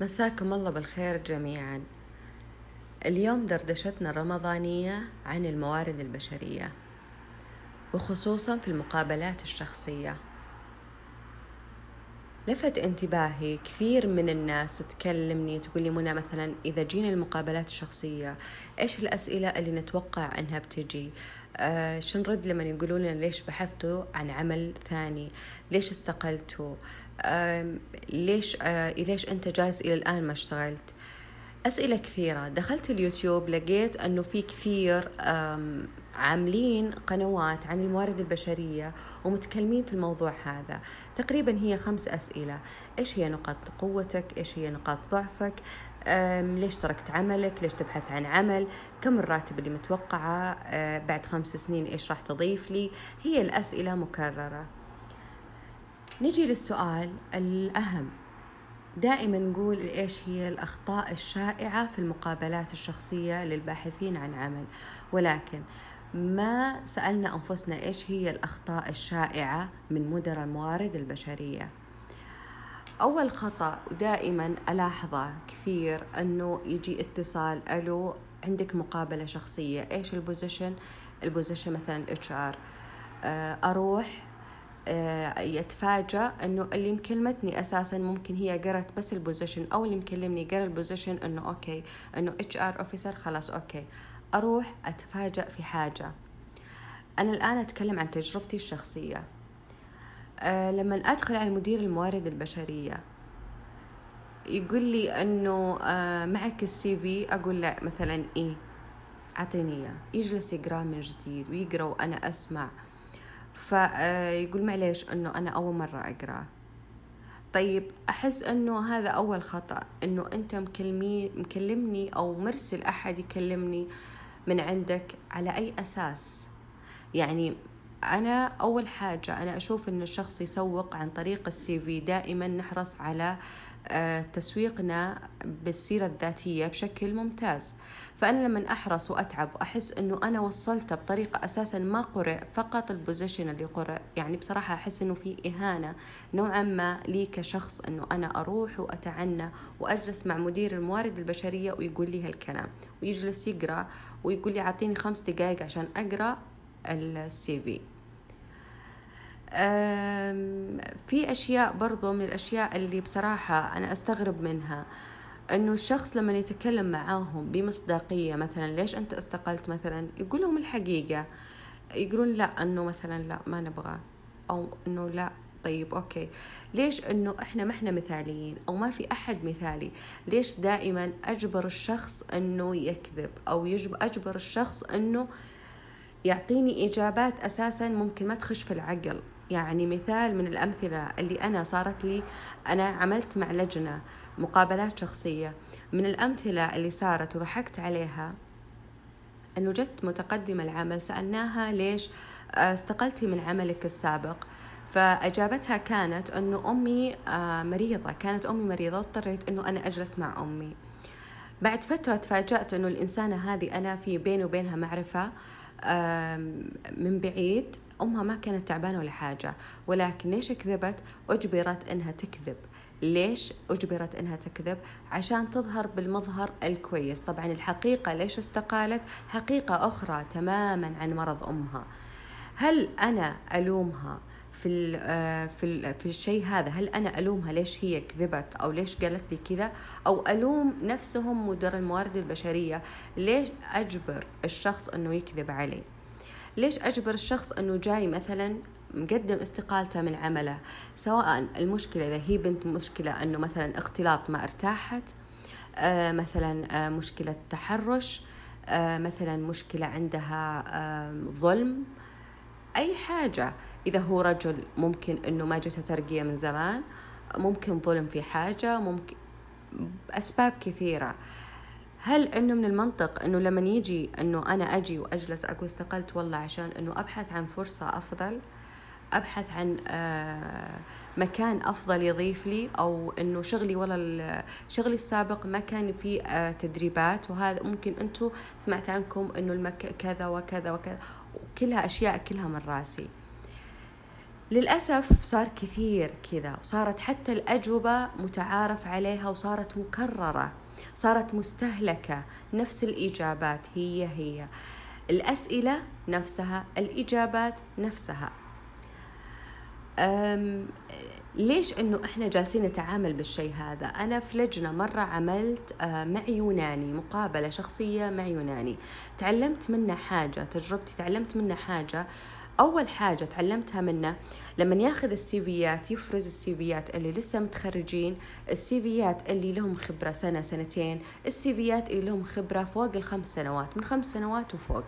مساكم الله بالخير جميعا. اليوم دردشتنا الرمضانية عن الموارد البشرية وخصوصا في المقابلات الشخصية. لفت انتباهي كثير من الناس تكلمني تقول لي منى مثلا إذا جينا المقابلات الشخصية إيش الأسئلة اللي نتوقع أنها بتجي؟ آه شنرد لما يقولون لنا ليش بحثتوا عن عمل ثاني؟ ليش استقلتوا؟ ليش ليش أنت جالس إلى الآن ما اشتغلت؟ أسئلة كثيرة. دخلت اليوتيوب لقيت أنه في كثير عاملين قنوات عن الموارد البشرية ومتكلمين في الموضوع هذا. تقريبا هي خمس أسئلة. إيش هي نقاط قوتك؟ إيش هي نقاط ضعفك؟ ليش تركت عملك؟ ليش تبحث عن عمل؟ كم الراتب اللي متوقعة؟ أه، بعد خمس سنين إيش راح تضيف لي؟ هي الأسئلة مكررة. نجي للسؤال الأهم. دائما نقول إيش هي الأخطاء الشائعة في المقابلات الشخصية للباحثين عن عمل؟ ولكن ما سألنا أنفسنا إيش هي الأخطاء الشائعة من مدراء الموارد البشرية؟ أول خطأ دائما ألاحظه كثير أنه يجي اتصال ألو عندك مقابلة شخصية إيش ال position ال position مثلا HR آه، أروح؟ يتفاجأ إنه اللي مكلمتني أساسا ممكن هي قرت بس ال position أو اللي مكلمني قرأ ال position إنه okay إنه HR officer خلاص okay. أروح أتفاجأ في حاجة. أنا الآن أتكلم عن تجربتي الشخصية. أه لما أدخل على مدير الموارد البشرية يقول لي إنه أه معك السي في أقول لا مثلا إيه أعطيني إياه. يجلس يقرأ من جديد ويقرأ وأنا أسمع. فيقول معليش إنه أنا أول مرة اقراه طيب أحس إنه هذا أول خطأ إنه أنت مكلمني أو مرسل أحد يكلمني من عندك على أي أساس؟ يعني أنا أول حاجة أنا أشوف إن الشخص يسوق عن طريق السي في دائما نحرص على آه، تسويقنا بالسيرة الذاتية بشكل ممتاز. فأنا لما أحرص وأتعب وأحس أنه أنا وصلته بطريقة أساسا ما قرأ فقط ال position اللي قرأ. يعني بصراحة أحس أنه في إهانة نوعا ما لي كشخص أنه أنا أروح وأتعنى وأجلس مع مدير الموارد البشرية ويقول لي هالكلام. ويجلس يقرأ ويقول لي أعطيني خمس دقائق عشان أقرأ ال CV في أشياء برضو من الأشياء اللي بصراحة أنا أستغرب منها إنه الشخص لما يتكلم معاهم بمصداقية مثلا ليش أنت استقلت مثلا؟ يقول لهم الحقيقة. يقولون لا إنه مثلا لا ما نبغى. أو إنه لا طيب أوكي. ليش إنه إحنا ما إحنا مثاليين؟ أو ما في أحد مثالي. ليش دائما أجبر الشخص إنه يكذب؟ أو يجب أجبر الشخص إنه يعطيني إجابات أساسا ممكن ما تخش في العقل. يعني مثال من الأمثلة اللي أنا صارت لي. أنا عملت مع لجنة مقابلات شخصية. من الأمثلة اللي صارت وضحكت عليها أنه جت متقدمة العمل سألناها ليش آه، استقلتي من عملك السابق؟ فأجابتها كانت أنه أمي آه، مريضة. كانت أمي مريضة اضطريت أنه أنا أجلس مع أمي. بعد فترة تفاجأت أنه الإنسانة هذه أنا في بيني وبينها معرفة من بعيد. أمها ما كانت تعبانة ولا حاجة ولكن ليش كذبت؟ أجبرت أنها تكذب. ليش أجبرت أنها تكذب؟ عشان تظهر بالمظهر الكويس. طبعا الحقيقة ليش استقالت؟ حقيقة أخرى تماما عن مرض أمها. هل أنا ألومها في ال آه، في ال في الشيء هذا؟ هل أنا ألومها ليش هي كذبت؟ أو ليش قالت لي كذا؟ أو ألوم نفسهم مدير الموارد البشرية؟ ليش أجبر الشخص إنه يكذب علي؟ ليش أجبر الشخص أنه جاي مثلا مقدم استقالته من عمله؟ سواء المشكلة إذا هي بنت مشكلة أنه مثلا اختلاط ما ارتاحت آه مثلا آه مشكلة تحرش آه مثلا مشكلة عندها آه ظلم. أي حاجة. إذا هو رجل ممكن أنه ما جته ترقية من زمان ممكن ظلم في حاجة ممكن أسباب كثيرة. هل إنه من المنطق إنه لما يجي إنه أنا أجي وأجلس أقول استقلت والله عشان إنه أبحث عن فرصة أفضل أبحث عن آه، مكان أفضل يضيف لي أو إنه شغلي ولا شغلي السابق ما كان فيه آه، تدريبات وهذا ممكن أنتم سمعت عنكم إنه المك كذا وكذا وكذا وكلها أشياء كلها من راسي. للأسف صار كثير كذا وصارت حتى الأجوبة متعارف عليها وصارت مكررة. صارت مستهلكة. نفس الإجابات هي هي. الأسئلة نفسها الإجابات نفسها. أم ليش إنه إحنا جالسين نتعامل بالشيء هذا؟ أنا في لجنة مرة عملت مع يوناني مقابلة شخصية مع يوناني. تعلمت منه حاجة تجربتي تعلمت منه حاجة. أول حاجة تعلمتها منه لما ياخذ السيفيات يفرز السيفيات اللي لسه متخرجين السيفيات اللي لهم خبرة سنة سنتين السيفيات اللي لهم خبرة فوق الخمس سنوات من خمس سنوات وفوق.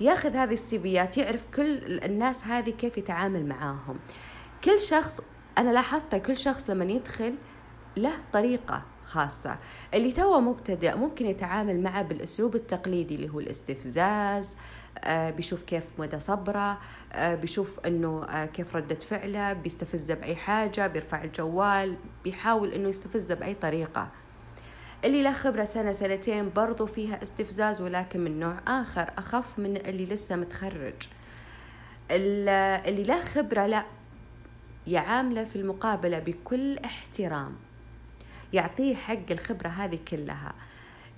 ياخذ هذه السيفيات يعرف كل الناس هذه كيف يتعامل معاهم. كل شخص أنا لاحظت كل شخص لما يدخل له طريقة خاصة. اللي توه مبتدئ ممكن يتعامل معه بالأسلوب التقليدي اللي هو الاستفزاز آه بيشوف كيف مدى صبره آه بيشوف أنه آه كيف ردة فعله بيستفزه بأي حاجة بيرفع الجوال بيحاول أنه يستفزه بأي طريقة. اللي له خبرة سنة سنتين برضو فيها استفزاز ولكن من نوع آخر أخف من اللي لسه متخرج. اللي له خبرة لا يعامله في المقابلة بكل احترام. يعطيه حق الخبرة هذه كلها.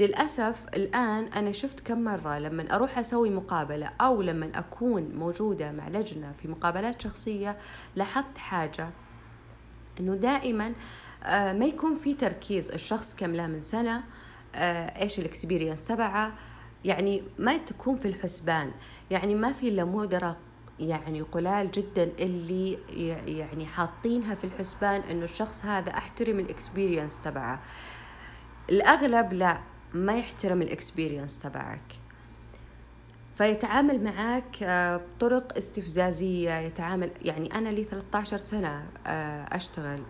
للأسف الآن أنا شفت كم مرة لما أروح أسوي مقابلة أو لما أكون موجودة مع لجنة في مقابلات شخصية لاحظت حاجة. أنه دائما آه، ما يكون في تركيز الشخص كم له من سنة آه، إيش ال experience تبعه. يعني ما تكون في الحسبان. يعني ما في إلا مدراء يعني قلال جدا اللي يعني حاطينها في الحسبان إنه الشخص هذا أحترم ال experience تبعه. الأغلب لا. ما يحترم ال experience تبعك. فيتعامل معك آه، بطرق استفزازية يتعامل يعني أنا لي 13 سنة آه، أشتغل.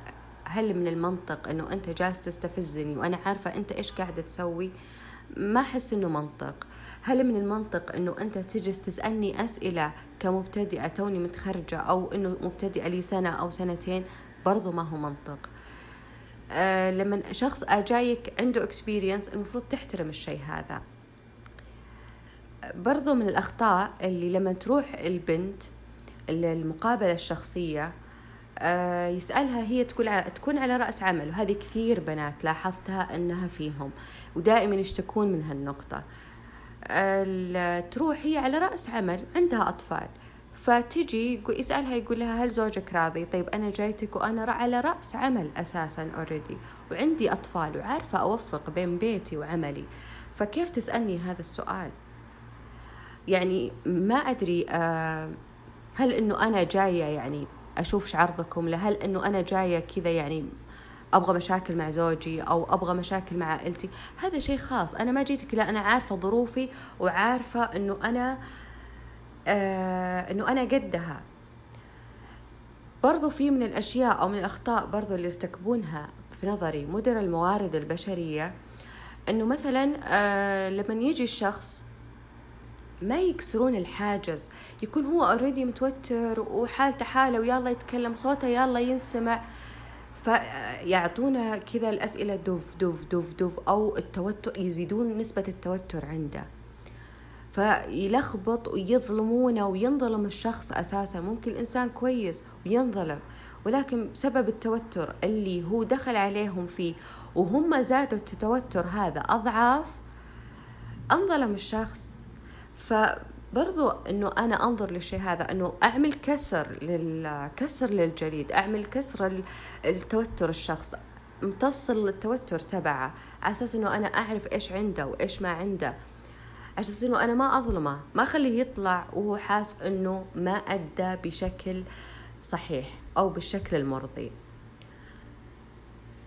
هل من المنطق أنه أنت جالس تستفزني وأنا عارفة أنت إيش قاعدة تسوي؟ ما أحس أنه منطق. هل من المنطق إنه أنت تجلس تسألني أسئلة كمبتدئة توني متخرجة أو إنه مبتدئة لي سنة أو سنتين؟ برضو ما هو منطق. آه لما شخص جايك عنده اكسبيرينس المفروض تحترم الشيء هذا. برضو من الأخطاء اللي لما تروح البنت المقابله الشخصية آه يسألها هي تقول على تكون على رأس عمل وهذه كثير بنات لاحظتها أنها فيهم ودائما يشتكون من هالنقطة. تروح هي على رأس عمل عندها أطفال. فتجي يسألها يقول لها هل زوجك راضي؟ طيب أنا جايتك وأنا على رأس عمل أساسا اوريدي وعندي أطفال وعارفة أوفق بين بيتي وعملي. فكيف تسألني هذا السؤال؟ يعني ما أدري آه، هل أنه أنا جاية يعني أشوف عرضكم هل أنه أنا جاية كذا يعني أبغى مشاكل مع زوجي أو أبغى مشاكل مع عائلتي؟ هذا شيء خاص. أنا ما جيتك لا أنا عارفة ظروفي وعارفة إنه أنا آه إنه أنا قدها برضو في من الأشياء أو من الأخطاء برضو اللي يرتكبونها في نظري مدراء الموارد البشرية إنه مثلا آه لما يجي الشخص ما يكسرون الحاجز يكون هو اوريدي متوتر وحالته حاله ويلا يتكلم صوته يلا ينسمع فيعطونا كذا الأسئلة دف دف دف دف أو التوتر يزيدون نسبة التوتر عنده. فيلخبط ويظلمونه وينظلم الشخص أساسا. ممكن الإنسان كويس وينظلم ولكن بسبب التوتر اللي هو دخل عليهم فيه وهم زادوا التوتر هذا أضعاف أنظلم الشخص. ف برضو إنه أنا أنظر للشيء هذا إنه أعمل كسر للكسر للجليد أعمل كسر التوتر الشخص امتص التوتر تبعه على أساس إنه أنا أعرف إيش عنده وإيش ما عنده. أساس انه أنا ما أظلمه ما أخليه يطلع وهو حاسس إنه ما أدى بشكل صحيح أو بالشكل المرضي.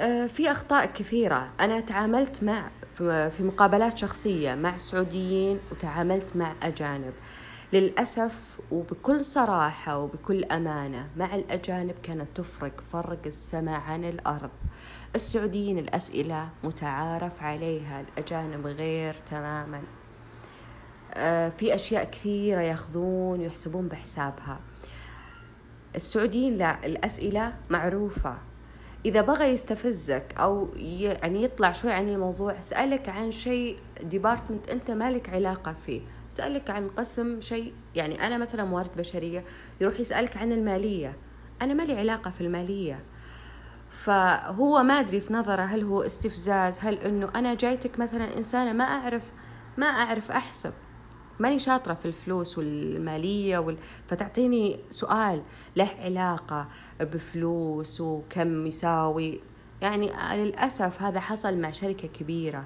آه، في أخطاء كثيرة. أنا تعاملت مع في مقابلات شخصية مع سعوديين وتعاملت مع أجانب. للأسف وبكل صراحة وبكل أمانة مع الأجانب كانت تفرق فرق السماء عن الأرض. السعوديين الأسئلة متعارف عليها الأجانب غير تماما. في أشياء كثيرة ياخذون ويحسبون بحسابها. السعوديين لا الأسئلة معروفة. إذا بغى يستفزك أو يعني يطلع شوي عن الموضوع اسألك عن شيء ديبارتمنت أنت مالك علاقة فيه. تسألك عن قسم شيء يعني أنا مثلا موارد بشرية يروح يسألك عن المالية. أنا ما لي علاقة في المالية. فهو ما أدري في نظره هل هو استفزاز هل أنه أنا جايتك مثلا إنسانة ما أعرف ما أعرف أحسب. ماني شاطرة في الفلوس والمالية وال... فتعطيني سؤال له علاقة بفلوس وكم يساوي؟ يعني للأسف هذا حصل مع شركة كبيرة.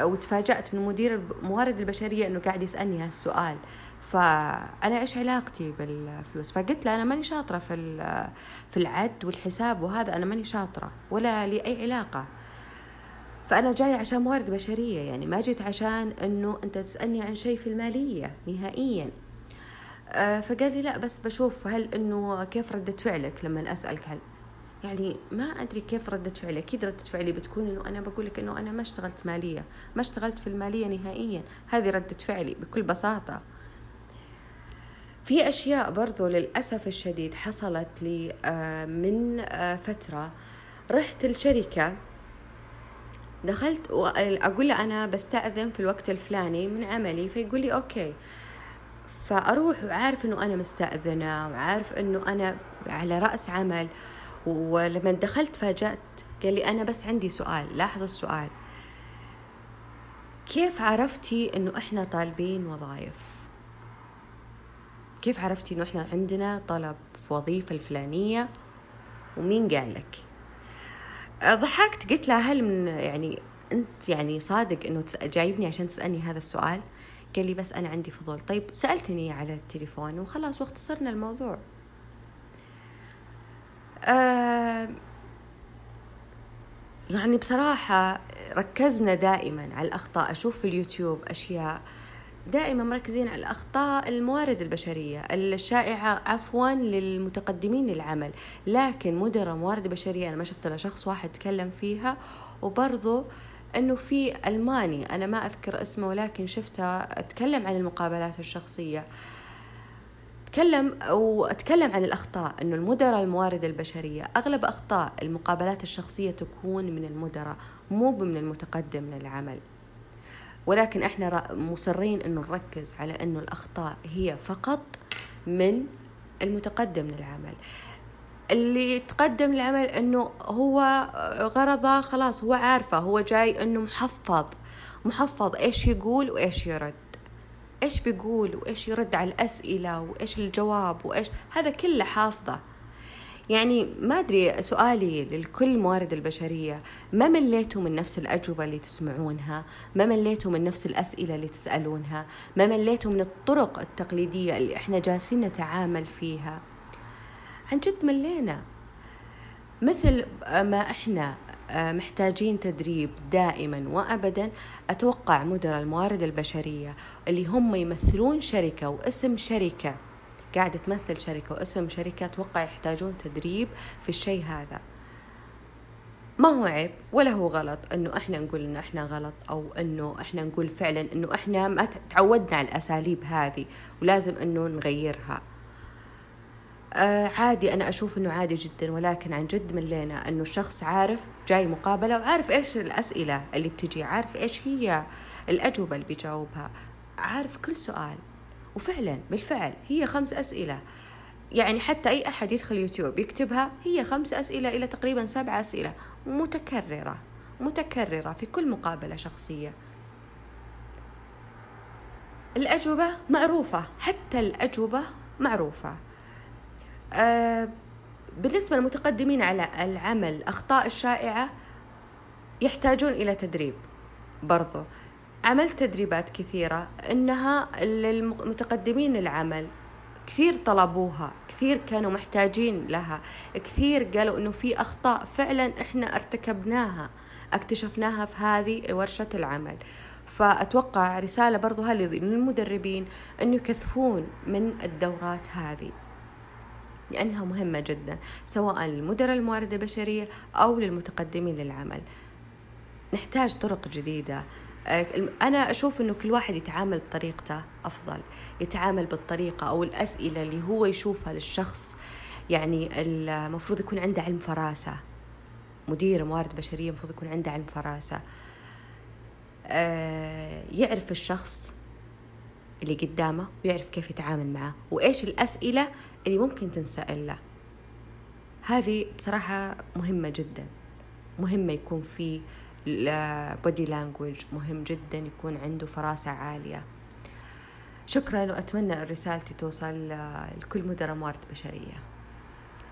وتفاجأت من مدير الموارد البشرية أنه قاعد يسألني هالسؤال. فأنا إيش علاقتي بالفلوس؟ فقلت له أنا ماني شاطرة في في العد والحساب وهذا أنا ماني شاطرة ولا لي أي علاقة. فأنا جاية عشان موارد بشرية يعني ما جيت عشان أنه أنت تسألني عن شيء في المالية نهائيا. آه، فقال لي لا بس بشوف هل أنه كيف ردة فعلك لما أسألك هل. يعني ما أدري كيف ردة فعلي أكيد ردة فعلي بتكون إنه أنا بقول لك إنه أنا ما اشتغلت مالية ما اشتغلت في المالية نهائيا. هذه ردة فعلي بكل بساطة. في أشياء برضو للأسف الشديد حصلت لي آه، من آه، فترة رحت الشركة دخلت وأقول له أنا بستأذن في الوقت الفلاني من عملي فيقول لي أوكي. فأروح وعارف إنه أنا مستأذنة وعارف إنه أنا على رأس عمل. ولما دخلت فاجأت قال لي أنا بس عندي سؤال لاحظ السؤال. كيف عرفتي إنه إحنا طالبين وظائف؟ كيف عرفتي إنه إحنا عندنا طلب في وظيفة الفلانية؟ ومين قال لك؟ ضحكت قلت له هل من يعني أنت يعني صادق إنه جايبني عشان تسألني هذا السؤال؟ قال لي بس أنا عندي فضول. طيب سألتني على التليفون وخلاص واختصرنا الموضوع. آه يعني بصراحة ركزنا دائما على الأخطاء أشوف في اليوتيوب أشياء دائما مركزين على الأخطاء الموارد البشرية الشائعة عفوا للمتقدمين للعمل. لكن مدراء موارد بشرية أنا ما شفت إلا شخص واحد تكلم فيها وبرضه إنه في ألماني أنا ما أذكر اسمه ولكن شفته اتكلم عن المقابلات الشخصية. تكلم واتكلم عن الأخطاء إنه المدراء الموارد البشرية أغلب أخطاء المقابلات الشخصية تكون من المدراء مو من المتقدم للعمل. ولكن إحنا مصرين إنه نركز على إنه الأخطاء هي فقط من المتقدم للعمل. اللي يتقدم للعمل إنه هو غرضه خلاص هو عارفه هو جاي إنه محفظ. محفظ إيش يقول وإيش يرد. إيش بيقول وإيش يرد على الأسئلة وإيش الجواب وإيش هذا كله حافظة. يعني ما أدري سؤالي للكل موارد البشرية ما مليتوا من نفس الأجوبة اللي تسمعونها؟ ما مليتوا من نفس الأسئلة اللي تسألونها؟ ما مليتوا من الطرق التقليدية اللي إحنا جالسين نتعامل فيها؟ عن جد ملينا. مثل ما إحنا آه، محتاجين تدريب دائما وابدا أتوقع مدراء الموارد البشرية اللي هم يمثلون شركة واسم شركة. قاعدة تمثل شركة واسم شركة أتوقع يحتاجون تدريب في الشيء هذا. ما هو عيب ولا هو غلط إنه إحنا نقول إنه إحنا غلط أو إنه إحنا نقول فعلا إنه إحنا ما تعودنا على الأساليب هذه ولازم إنه نغيرها. آه عادي أنا أشوف إنه عادي جدا ولكن عن جد ملينا إنه الشخص عارف جاي مقابلة وعارف إيش الأسئلة اللي بتجي عارف إيش هي الأجوبة اللي بيجاوبها عارف كل سؤال. وفعلا بالفعل هي خمس أسئلة. يعني حتى أي أحد يدخل يوتيوب يكتبها هي خمس أسئلة إلى تقريبا سبع أسئلة. متكررة متكررة في كل مقابلة شخصية. الأجوبة معروفة حتى الأجوبة معروفة. آه، بالنسبة للمتقدمين على العمل الأخطاء الشائعة يحتاجون إلى تدريب برضو. عملت تدريبات كثيرة إنها للمتقدمين للعمل كثير طلبوها كثير كانوا محتاجين لها. كثير قالوا إنه في أخطاء فعلا إحنا ارتكبناها اكتشفناها في هذه ورشة العمل. فأتوقع رسالة برضو للمدربين أنه يكثفون من الدورات هذه لأنها مهمة جدا سواء للمدراء الموارد البشرية أو للمتقدمين للعمل. نحتاج طرق جديدة. أنا أشوف إنه كل واحد يتعامل بطريقته أفضل يتعامل بالطريقة أو الأسئلة اللي هو يشوفها للشخص يعني المفروض يكون عنده علم فراسة. مدير موارد بشرية المفروض يكون عنده علم فراسة. آه، يعرف الشخص اللي قدامه ويعرف كيف يتعامل معه وإيش الأسئلة اللي ممكن تنسأل له. هذه بصراحة مهمة جدا مهمة يكون في بودي لانجوج مهم جدا يكون عنده فراسة عالية. شكرا وأتمنى رسالتي توصل لكل مدراء موارد بشرية